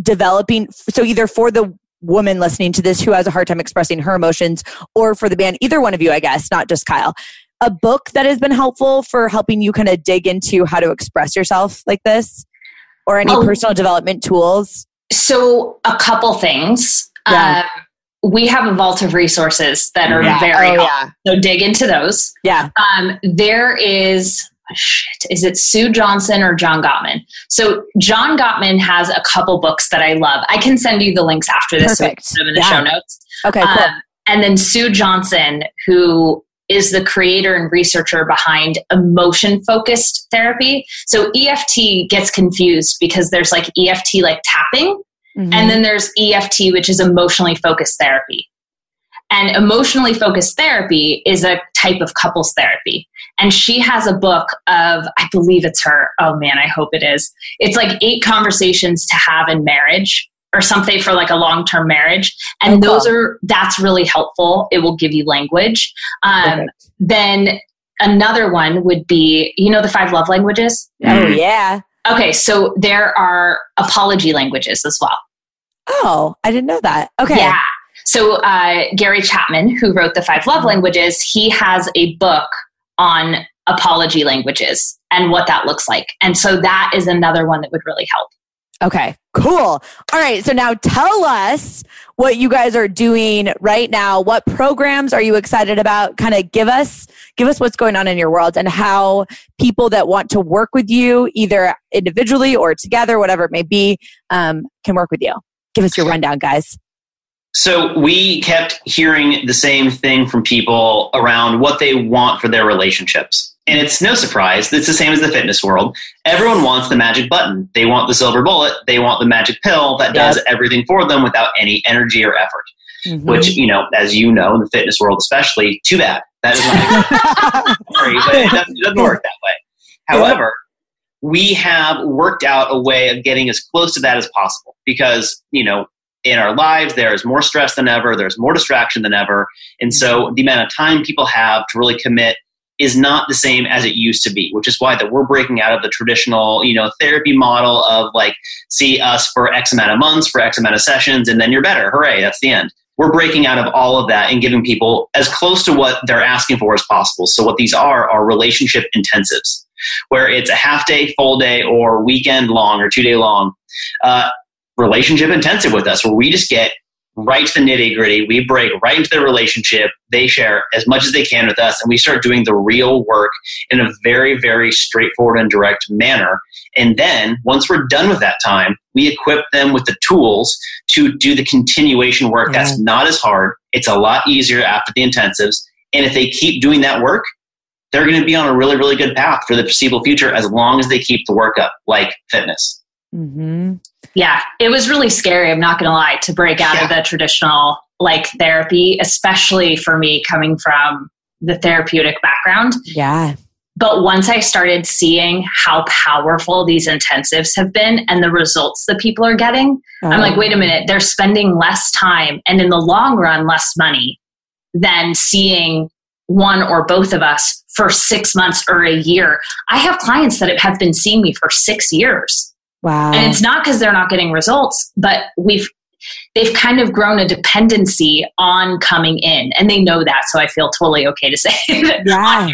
developing so either for the woman listening to this who has a hard time expressing her emotions or for the band, either one of you, I guess, not just Kyle. A book that has been helpful for helping you kind of dig into how to express yourself like this? Or any Oh. personal development tools? So a couple things. Yeah. Um, we have a vault of resources that are Yeah. very Oh, helpful. So dig into those. Yeah. Um, there is shit. Is it Sue Johnson or John Gottman? So John Gottman has a couple books that I love. I can send you the links after this. so Perfect. them in the Yeah. show notes. Okay, cool. Um, and then Sue Johnson, who is the creator and researcher behind emotion focused therapy. So EFT gets confused because there's like EFT like tapping, Mhm. and then there's EFT, which is emotionally focused therapy. And emotionally focused therapy is a type of couples therapy. And she has a book of, I believe it's her. Oh man, I hope it is. It's like eight conversations to have in marriage or something for like a long term marriage. And Oh, cool. those are, that's really helpful. It will give you language. Um, then another one would be, you know, the five love languages? oh, Mm. yeah. Okay, so there are apology languages as well. Oh, I didn't know that. Okay. Yeah. So uh, Gary Chapman, who wrote the Five Love Languages, he has a book on apology languages and what that looks like. And so that is another one that would really help. Okay, cool. All right, so now tell us what you guys are doing right now. What programs are you excited about? Kind of give us give us what's going on in your world and how people that want to work with you, either individually or together, whatever it may be, um, can work with you. Give us your rundown, guys. So we kept hearing the same thing from people around what they want for their relationships. And it's no surprise, it's the same as the fitness world. Everyone wants the magic button. They want the silver bullet. They want the magic pill that does everything for them without any energy or effort. Mhm. Which, you know, as you know, in the fitness world especially, too bad. That is not sorry, but it doesn't, it doesn't work that way. However, we have worked out a way of getting as close to that as possible because, you know, in our lives, there is more stress than ever, there's more distraction than ever. And so mm-hmm. the amount of time people have to really commit is not the same as it used to be, which is why that we're breaking out of the traditional, you know, therapy model of like see us for X amount of months, for X amount of sessions, and then you're better. Hooray, that's the end. We're breaking out of all of that and giving people as close to what they're asking for as possible. So what these are are relationship intensives, where it's a half day, full day, or weekend long or two day long. Uh, relationship intensive with us where we just get right to the nitty gritty. We break right into the relationship. They share as much as they can with us, and we start doing the real work in a very, very straightforward and direct manner. And then once we're done with that time, we equip them with the tools to do the continuation work yeah. that's not as hard. It's a lot easier after the intensives. And if they keep doing that work, they're going to be on a really, really good path for the foreseeable future as long as they keep the work up, like fitness. Mm-hmm. Yeah, it was really scary. I'm not going to lie to break out yeah. of the traditional like therapy, especially for me coming from the therapeutic background. Yeah. But once I started seeing how powerful these intensives have been and the results that people are getting, oh. I'm like, wait a minute, they're spending less time and in the long run, less money than seeing one or both of us for six months or a year. I have clients that have been seeing me for six years. Wow. And it's not because they're not getting results, but we've they've kind of grown a dependency on coming in and they know that so i feel totally okay to say that yeah.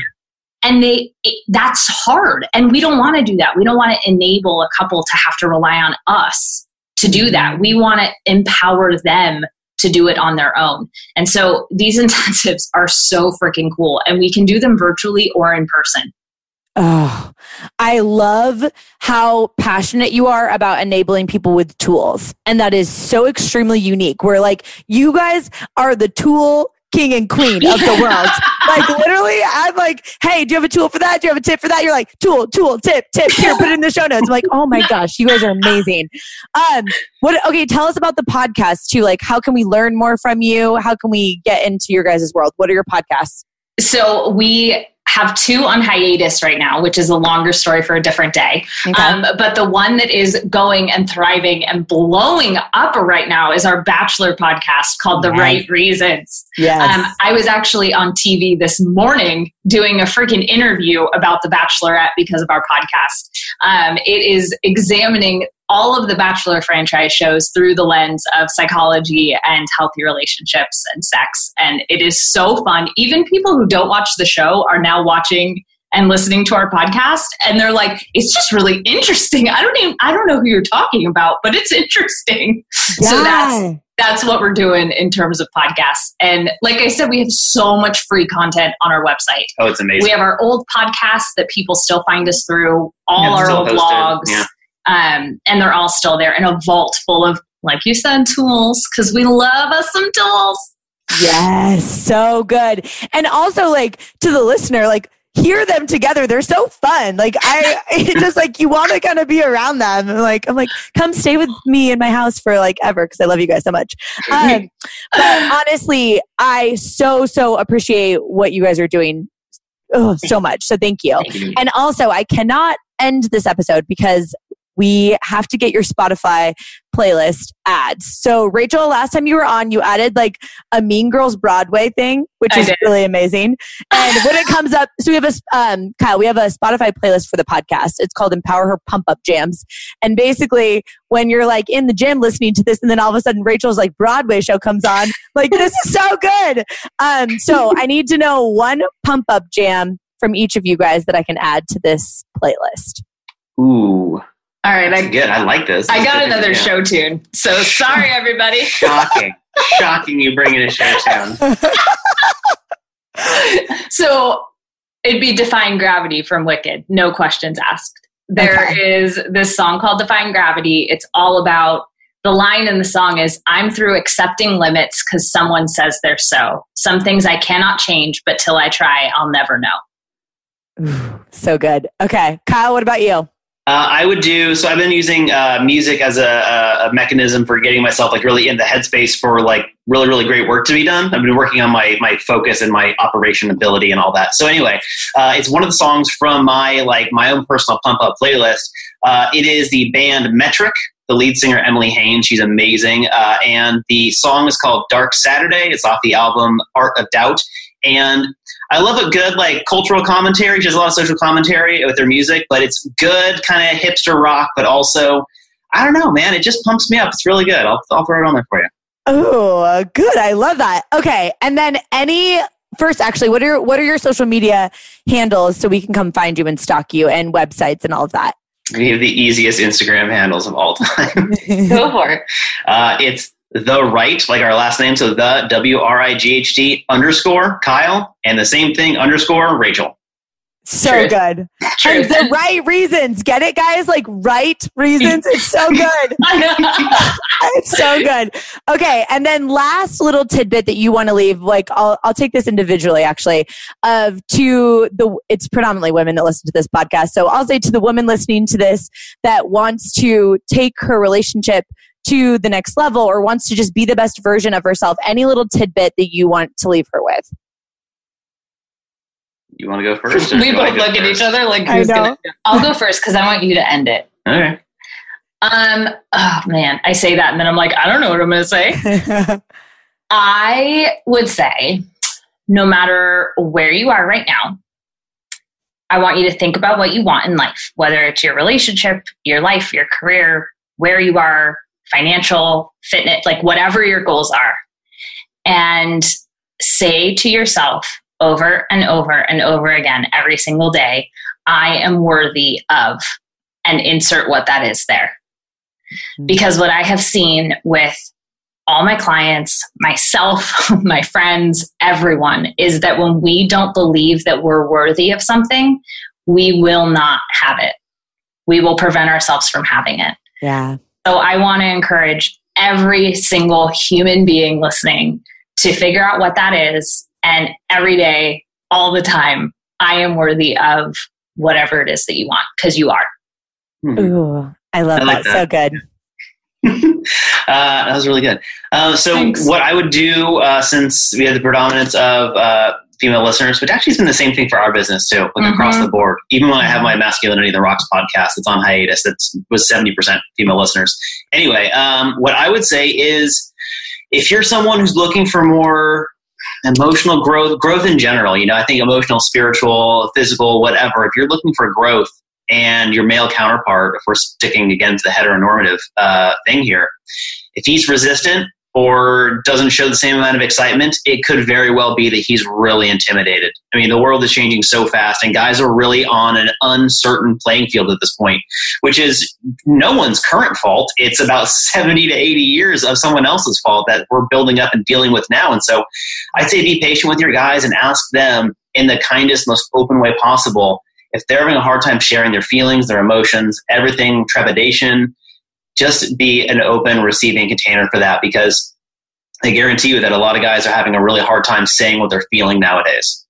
and they it, that's hard and we don't want to do that we don't want to enable a couple to have to rely on us to do mm-hmm. that we want to empower them to do it on their own and so these intensives are so freaking cool and we can do them virtually or in person Oh, I love how passionate you are about enabling people with tools. And that is so extremely unique. Where like you guys are the tool king and queen of the world. like literally, I'm like, hey, do you have a tool for that? Do you have a tip for that? You're like, tool, tool, tip, tip. Here, put it in the show notes. I'm like, oh my gosh, you guys are amazing. Um, what? Okay, tell us about the podcast too. Like, how can we learn more from you? How can we get into your guys' world? What are your podcasts? So we have two on hiatus right now, which is a longer story for a different day. Okay. Um, but the one that is going and thriving and blowing up right now is our Bachelor podcast called The Right Reasons. Yes. Um, I was actually on TV this morning doing a freaking interview about The Bachelorette because of our podcast. Um, it is examining all of the Bachelor franchise shows through the lens of psychology and healthy relationships and sex. And it is so fun. Even people who don't watch the show are now watching and listening to our podcast and they're like it's just really interesting i don't even i don't know who you're talking about but it's interesting yeah. so that's that's what we're doing in terms of podcasts and like i said we have so much free content on our website oh it's amazing we have our old podcasts that people still find us through all yeah, our old blogs. yeah. Um, and they're all still there in a vault full of, like you said, tools because we love us some tools. Yes, so good. And also, like to the listener, like hear them together. They're so fun. Like I just like you want to kind of be around them. I'm like I'm like come stay with me in my house for like ever because I love you guys so much. Um, but honestly, I so so appreciate what you guys are doing. Oh, so much. So thank you. thank you. And also, I cannot end this episode because we have to get your Spotify playlist ads. So, Rachel, last time you were on, you added like a Mean Girls Broadway thing, which I is did. really amazing. And when it comes up, so we have a, um, Kyle, we have a Spotify playlist for the podcast. It's called Empower Her Pump Up Jams. And basically, when you're like in the gym listening to this, and then all of a sudden Rachel's like Broadway show comes on, like, this is so good. Um, so, I need to know one pump up jam from each of you guys that I can add to this playlist. Ooh. All right, I, good. I like this. I got another show tune. So sorry, everybody. Shocking, shocking! You bringing a show tune. so it'd be "Defying Gravity" from Wicked. No questions asked. There okay. is this song called "Defying Gravity." It's all about the line in the song is "I'm through accepting limits because someone says they're so. Some things I cannot change, but till I try, I'll never know." Ooh, so good. Okay, Kyle, what about you? Uh, I would do so. I've been using uh, music as a, a, mechanism for getting myself like really in the headspace for like really really great work to be done. I've been working on my my focus and my operation ability and all that. So anyway, uh, it's one of the songs from my like my own personal pump up playlist. Uh, it is the band Metric. The lead singer Emily Haines, she's amazing, uh, and the song is called "Dark Saturday." It's off the album Art of Doubt, and I love a good like cultural commentary. She has a lot of social commentary with their music, but it's good kind of hipster rock, but also I don't know, man. It just pumps me up. It's really good. I'll, I'll throw it on there for you. Oh, good. I love that. Okay, and then any first, actually, what are what are your social media handles so we can come find you and stalk you and websites and all of that? We have the easiest Instagram handles of all time. Go for it. Uh, it's the right, like our last name, so the W R I G H T underscore Kyle, and the same thing underscore Rachel. So Truth. good. Truth. And the right reasons. Get it, guys? Like right reasons. It's so good. it's so good. Okay. And then last little tidbit that you want to leave, like I'll I'll take this individually actually, of to the it's predominantly women that listen to this podcast. So I'll say to the woman listening to this that wants to take her relationship to the next level or wants to just be the best version of herself, any little tidbit that you want to leave her with? You want to go first? we both look at each other like who's gonna I'll go first because I want you to end it. Okay. Um oh man, I say that and then I'm like, I don't know what I'm gonna say. I would say no matter where you are right now, I want you to think about what you want in life, whether it's your relationship, your life, your career, where you are financial, fitness, like whatever your goals are. And say to yourself over and over and over again every single day, I am worthy of, and insert what that is there. Mm-hmm. Because what I have seen with all my clients, myself, my friends, everyone is that when we don't believe that we're worthy of something, we will not have it. We will prevent ourselves from having it. Yeah. So I want to encourage every single human being listening to figure out what that is. And every day, all the time, I am worthy of whatever it is that you want because you are. Hmm. Ooh, I love I like that. that. So good. uh, that was really good. Uh, so, Thanks. what I would do uh, since we have the predominance of uh, female listeners, which actually has been the same thing for our business too, like mm-hmm. across the board. Even when I have my Masculinity the Rocks podcast, it's on hiatus. That was 70% female listeners. Anyway, um, what I would say is if you're someone who's looking for more emotional growth, growth in general, you know, I think emotional, spiritual, physical, whatever, if you're looking for growth and your male counterpart, if we're sticking again to the heteronormative uh, thing here, if he's resistant, or doesn't show the same amount of excitement, it could very well be that he's really intimidated. I mean, the world is changing so fast, and guys are really on an uncertain playing field at this point, which is no one's current fault. It's about 70 to 80 years of someone else's fault that we're building up and dealing with now. And so I'd say be patient with your guys and ask them in the kindest, most open way possible if they're having a hard time sharing their feelings, their emotions, everything, trepidation just be an open receiving container for that because I guarantee you that a lot of guys are having a really hard time saying what they're feeling nowadays.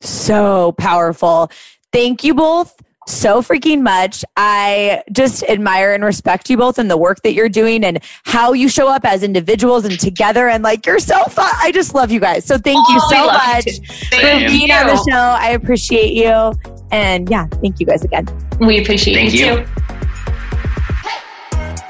So powerful. Thank you both so freaking much. I just admire and respect you both and the work that you're doing and how you show up as individuals and together. And like, you're so fun. I just love you guys. So thank oh, you so much for being you. on the show. I appreciate you. And yeah, thank you guys again. We appreciate thank you, you.